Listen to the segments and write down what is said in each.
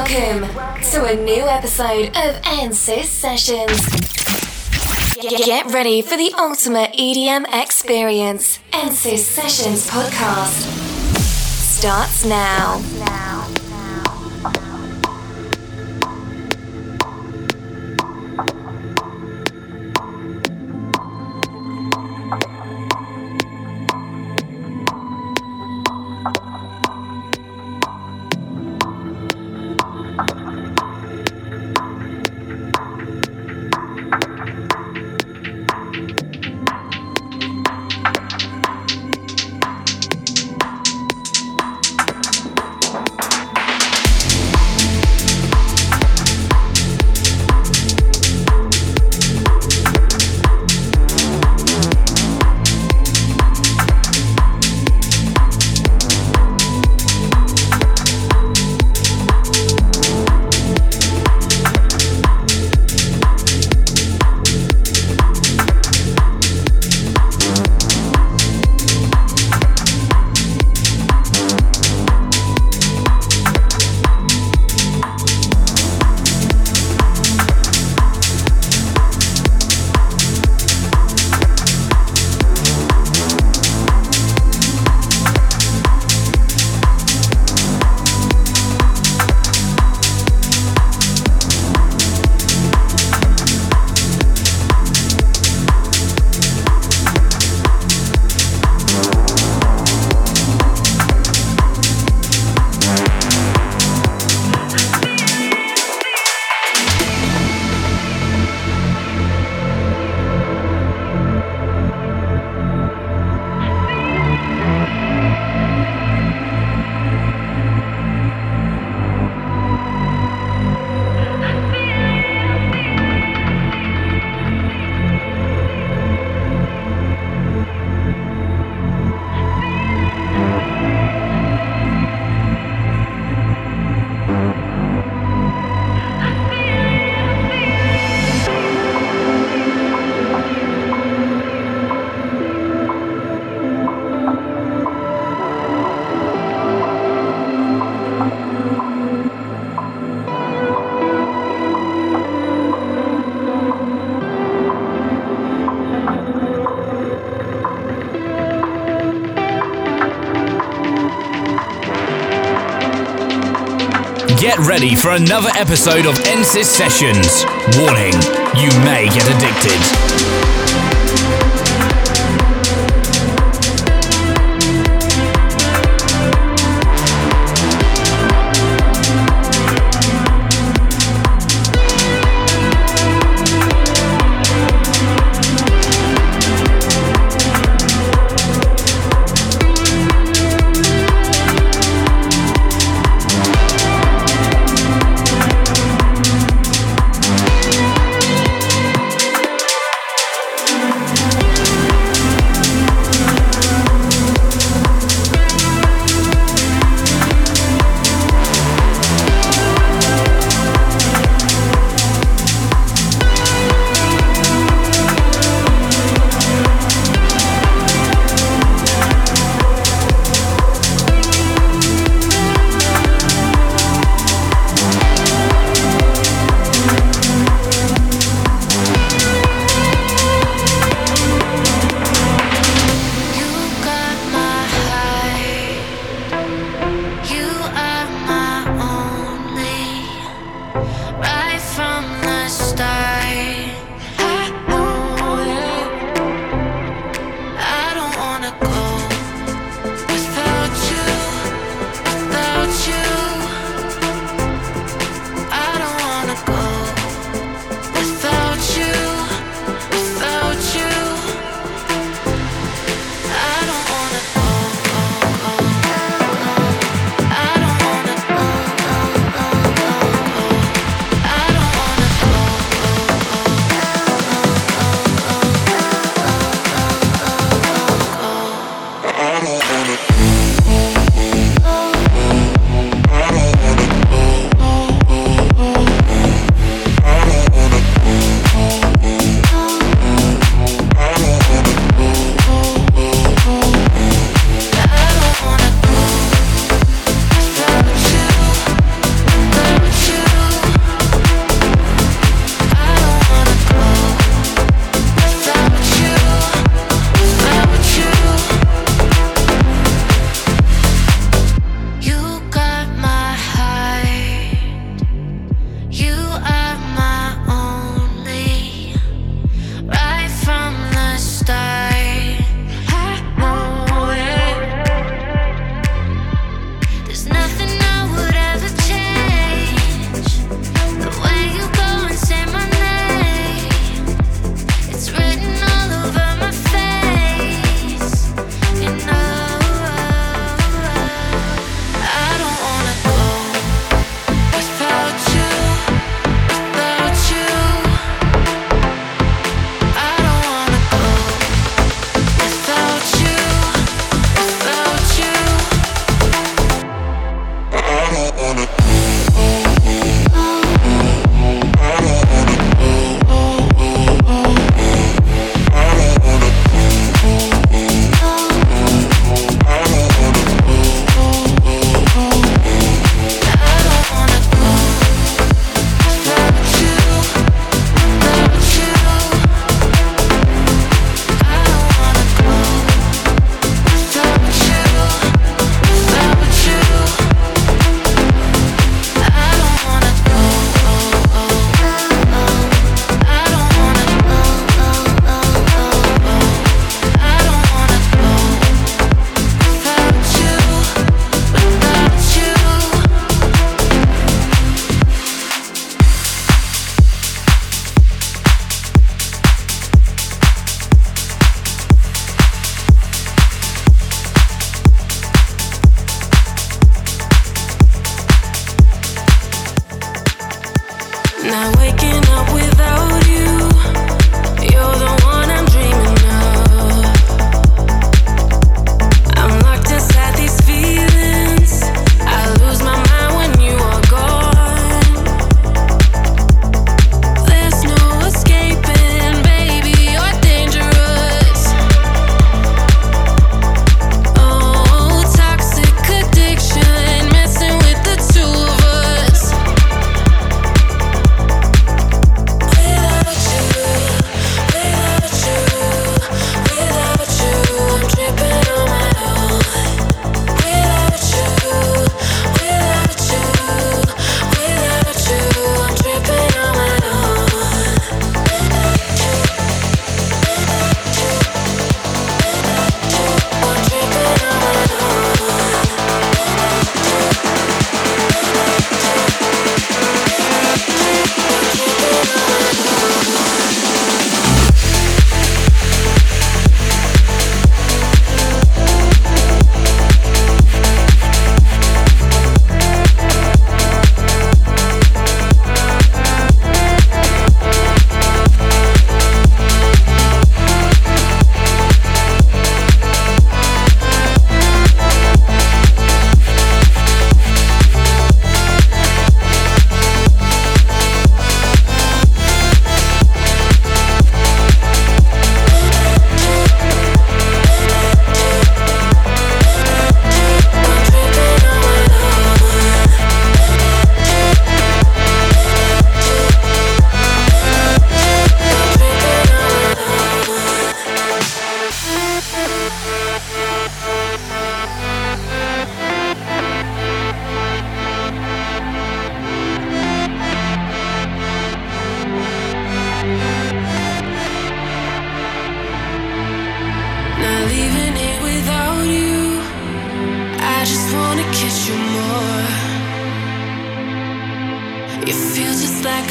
Welcome to a new episode of NSYS Sessions. Get ready for the ultimate EDM experience. NSYS Sessions podcast starts now. Ready for another episode of NSYS Sessions. Warning, you may get addicted. Without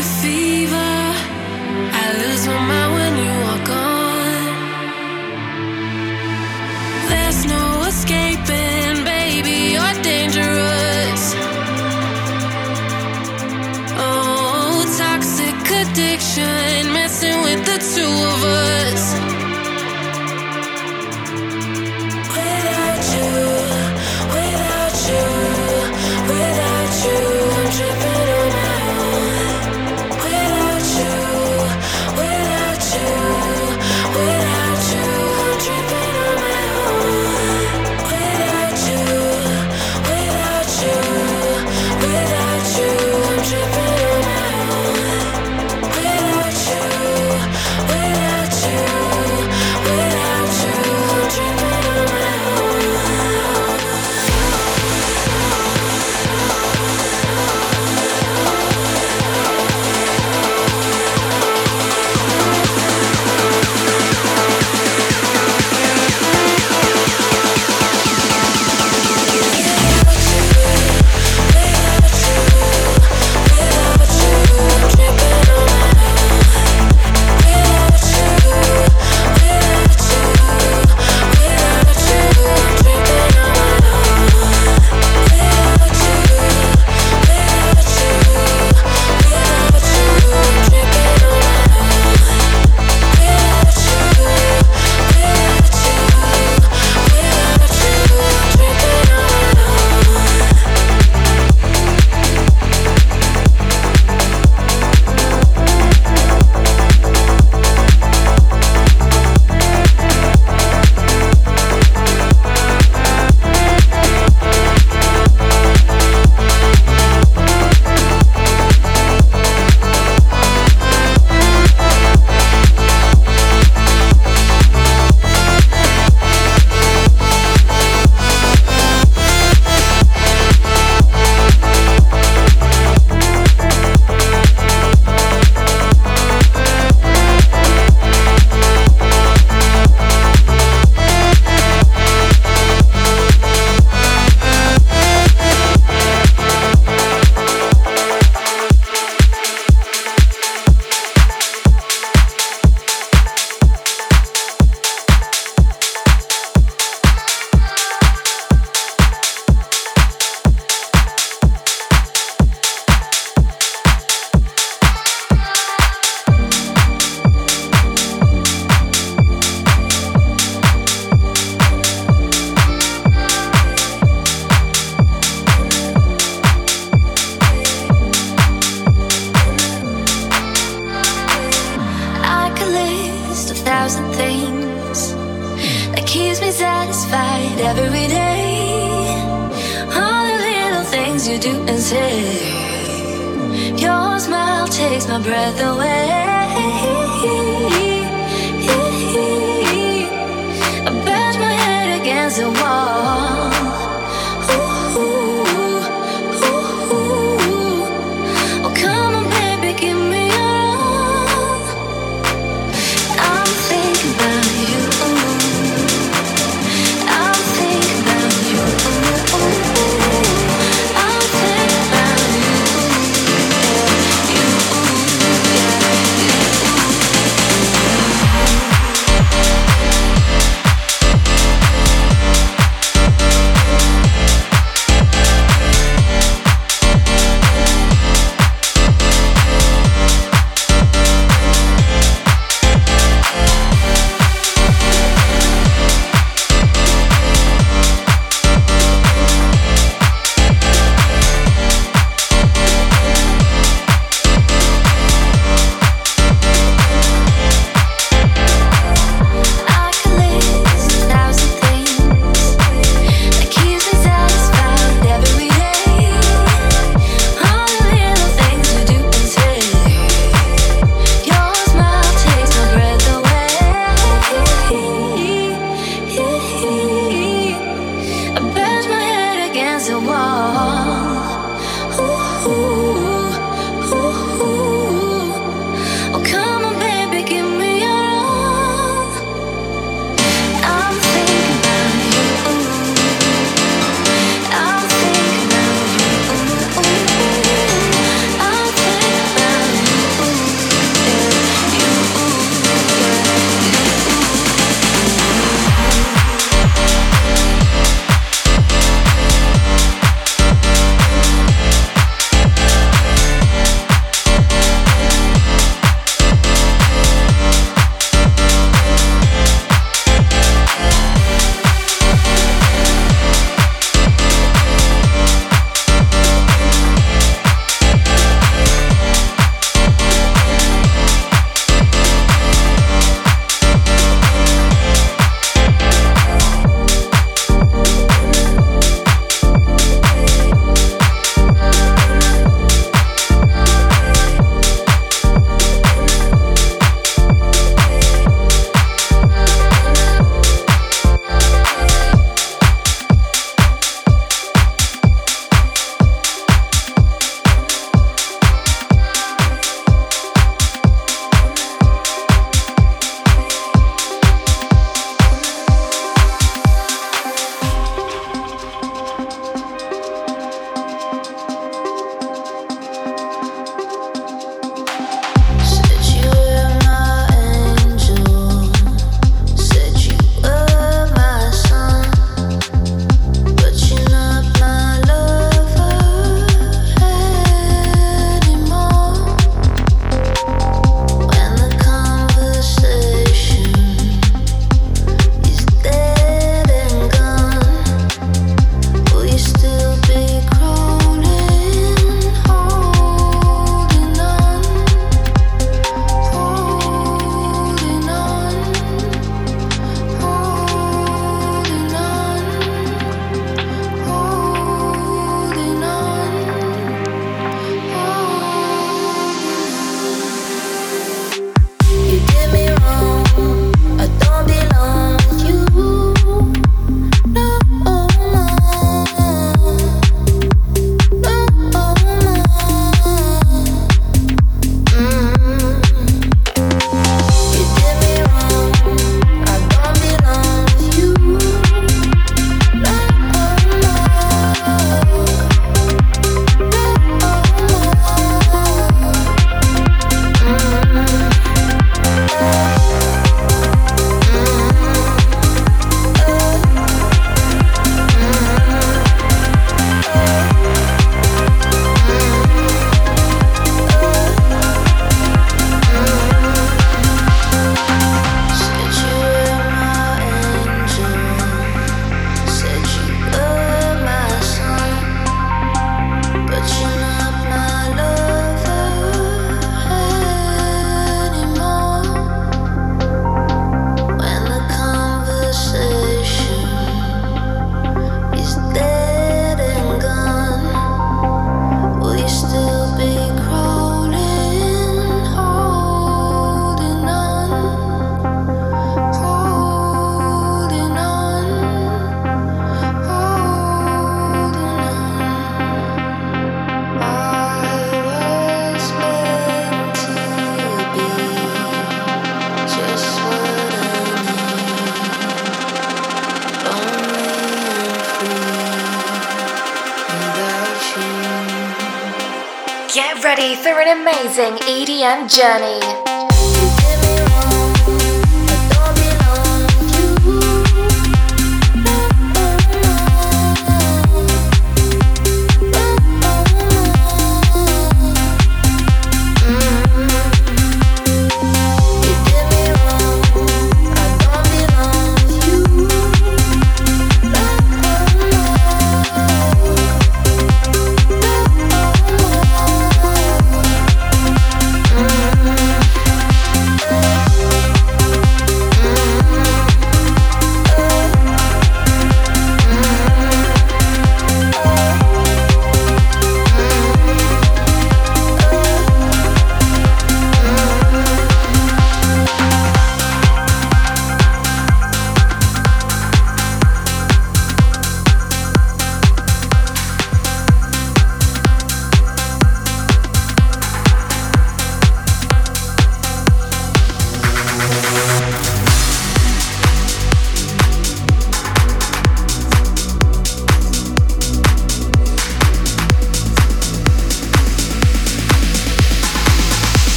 EDM journey.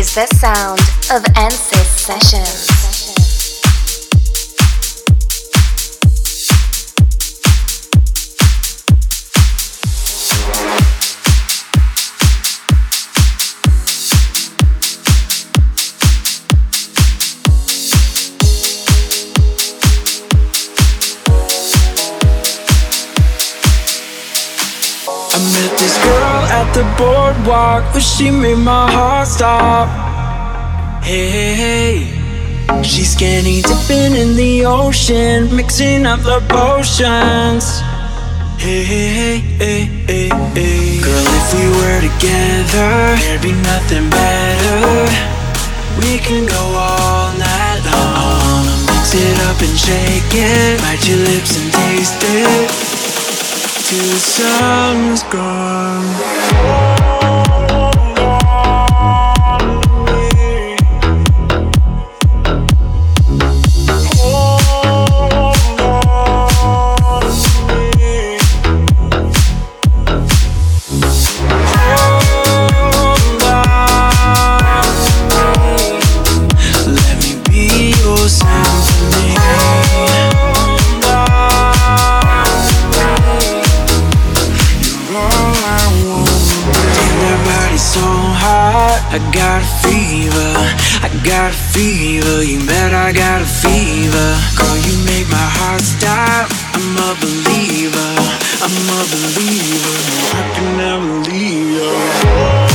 The sound of Ansys Sessions. The boardwalk, but she made my heart stop. Hey, she's skinny dipping in the ocean, mixing up the potions. Hey, hey, hey, hey, hey. Girl, if we were together, there'd be nothing better. We can go all night long. I wanna mix it up and shake it, bite your lips and taste it till the sun's gone. Fever, I got a fever, you bet I got a fever. Girl, you make my heart stop. I'm a believer, I'm a believer. I can never leave you.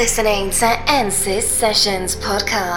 Listening to NSYS Sessions Podcast.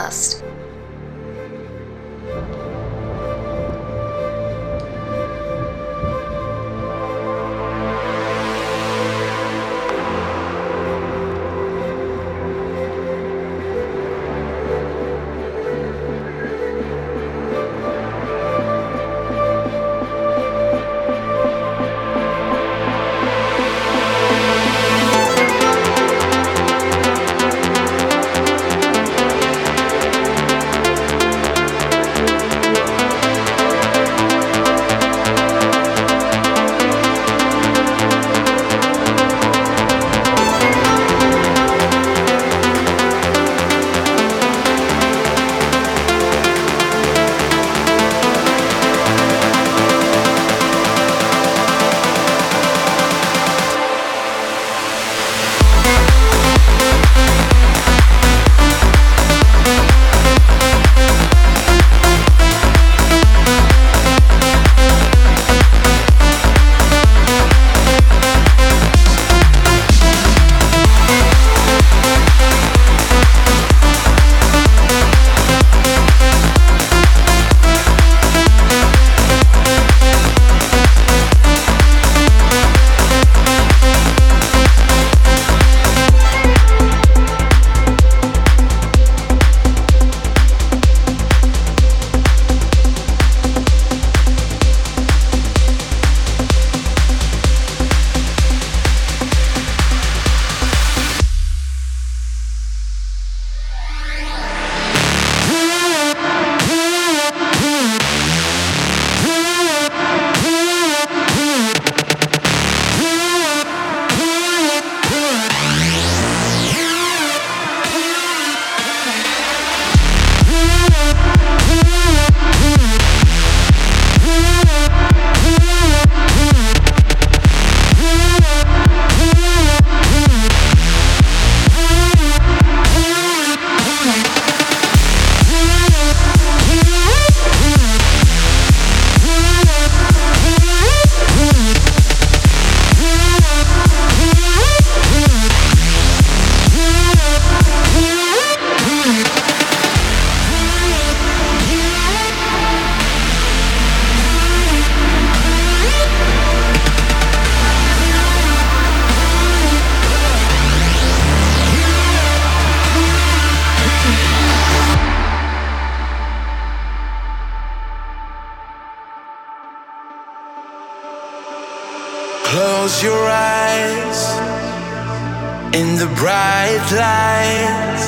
the bright lights.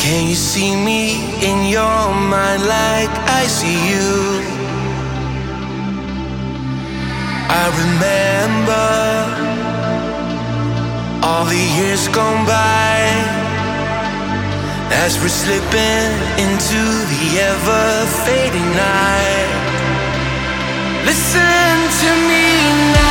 Can you see me in your mind like I see you? I remember all the years gone by as we're slipping into the ever fading night. Listen to me now.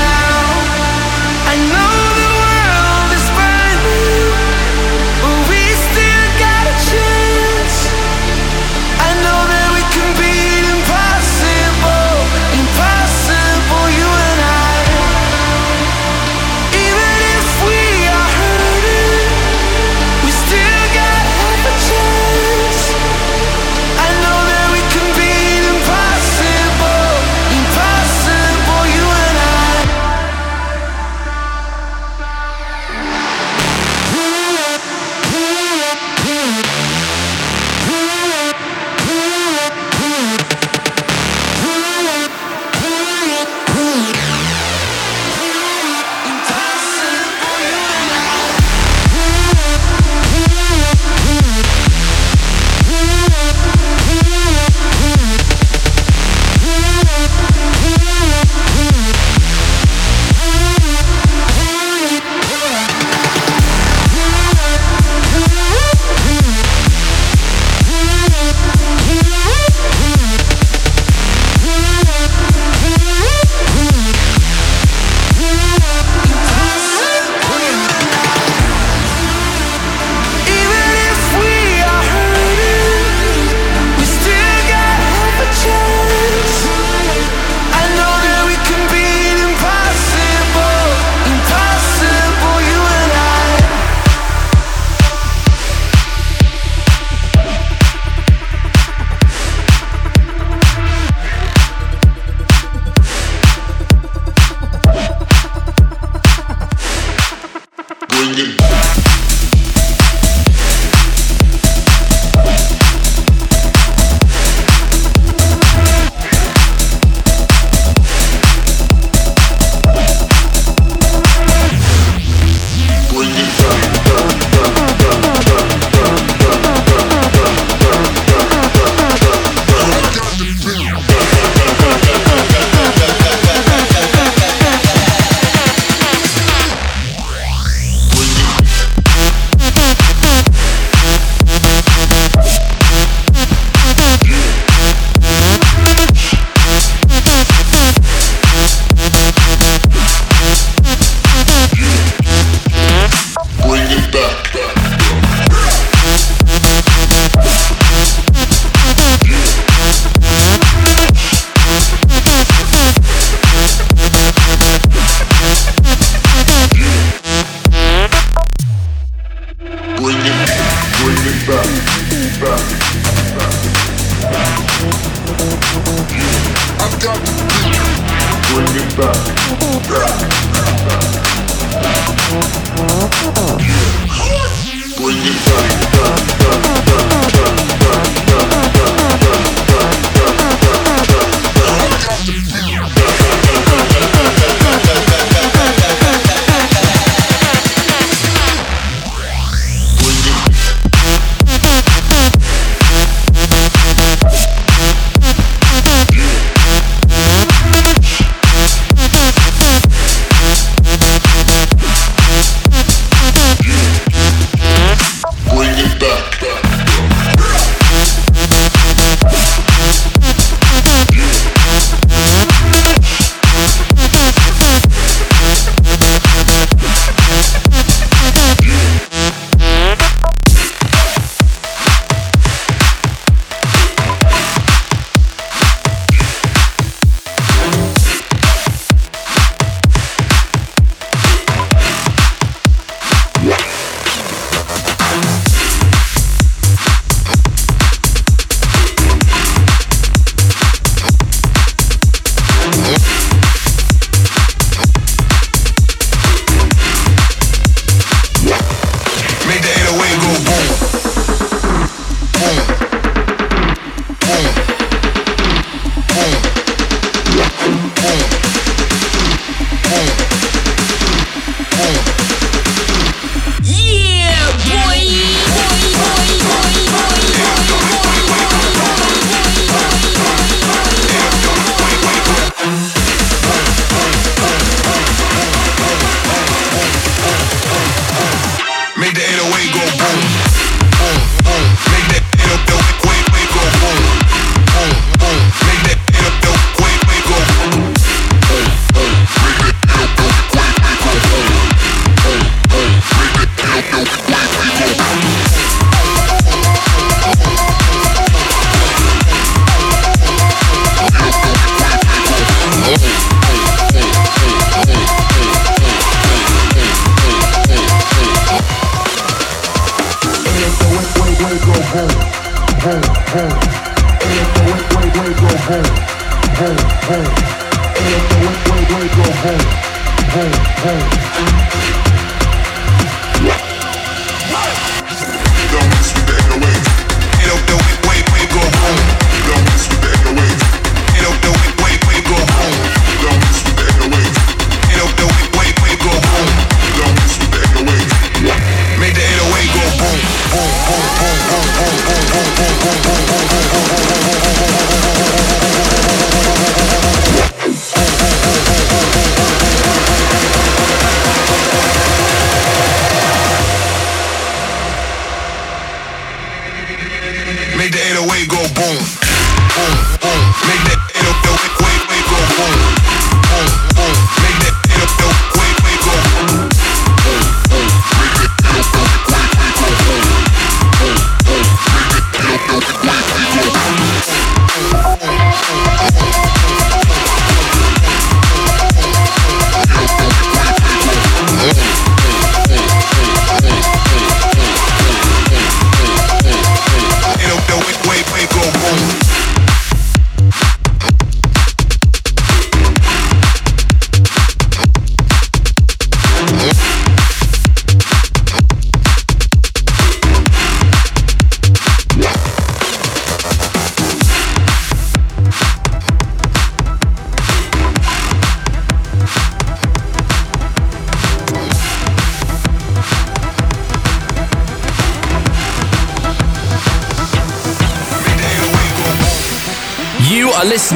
Fuck!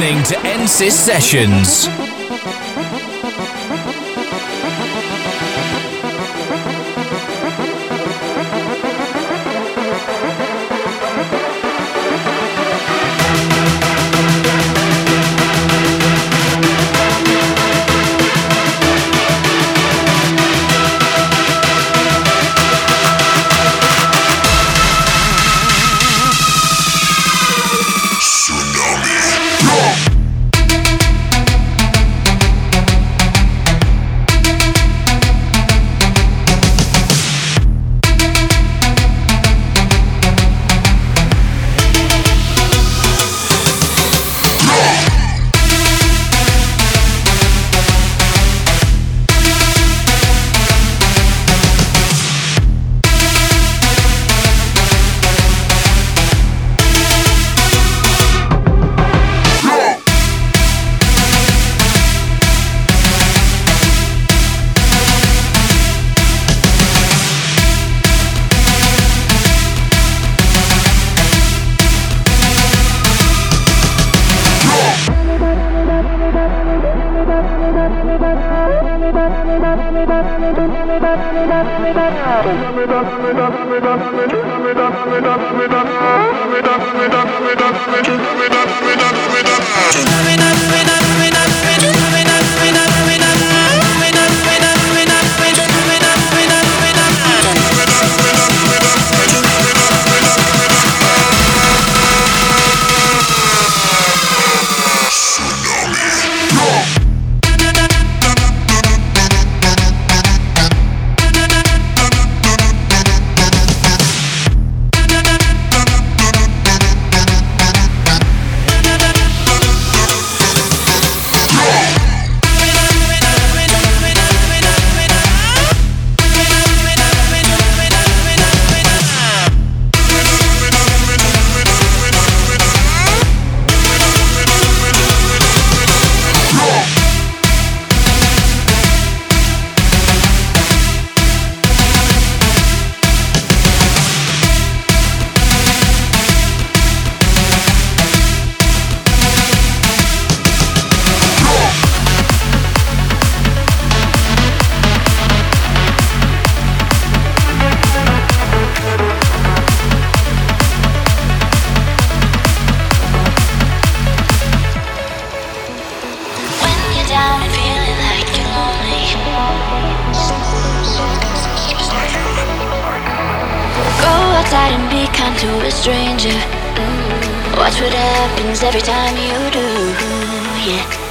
Listening to NSYS Sessions. Go outside and be kind to a stranger. Mm. Watch what happens every time you do. Yeah.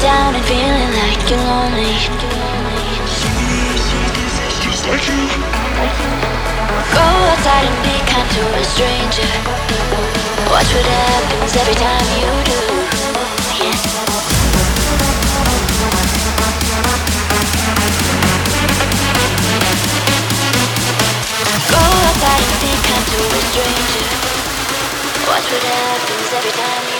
down and feeling like you're lonely Go outside and be kind to a stranger. Watch what happens every time you do. Go outside and be kind to a stranger. Watch what happens every time you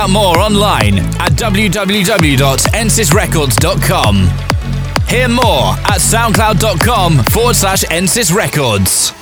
out more online at www.ensisrecords.com. Hear more at soundcloud.com forward slash ensisrecords.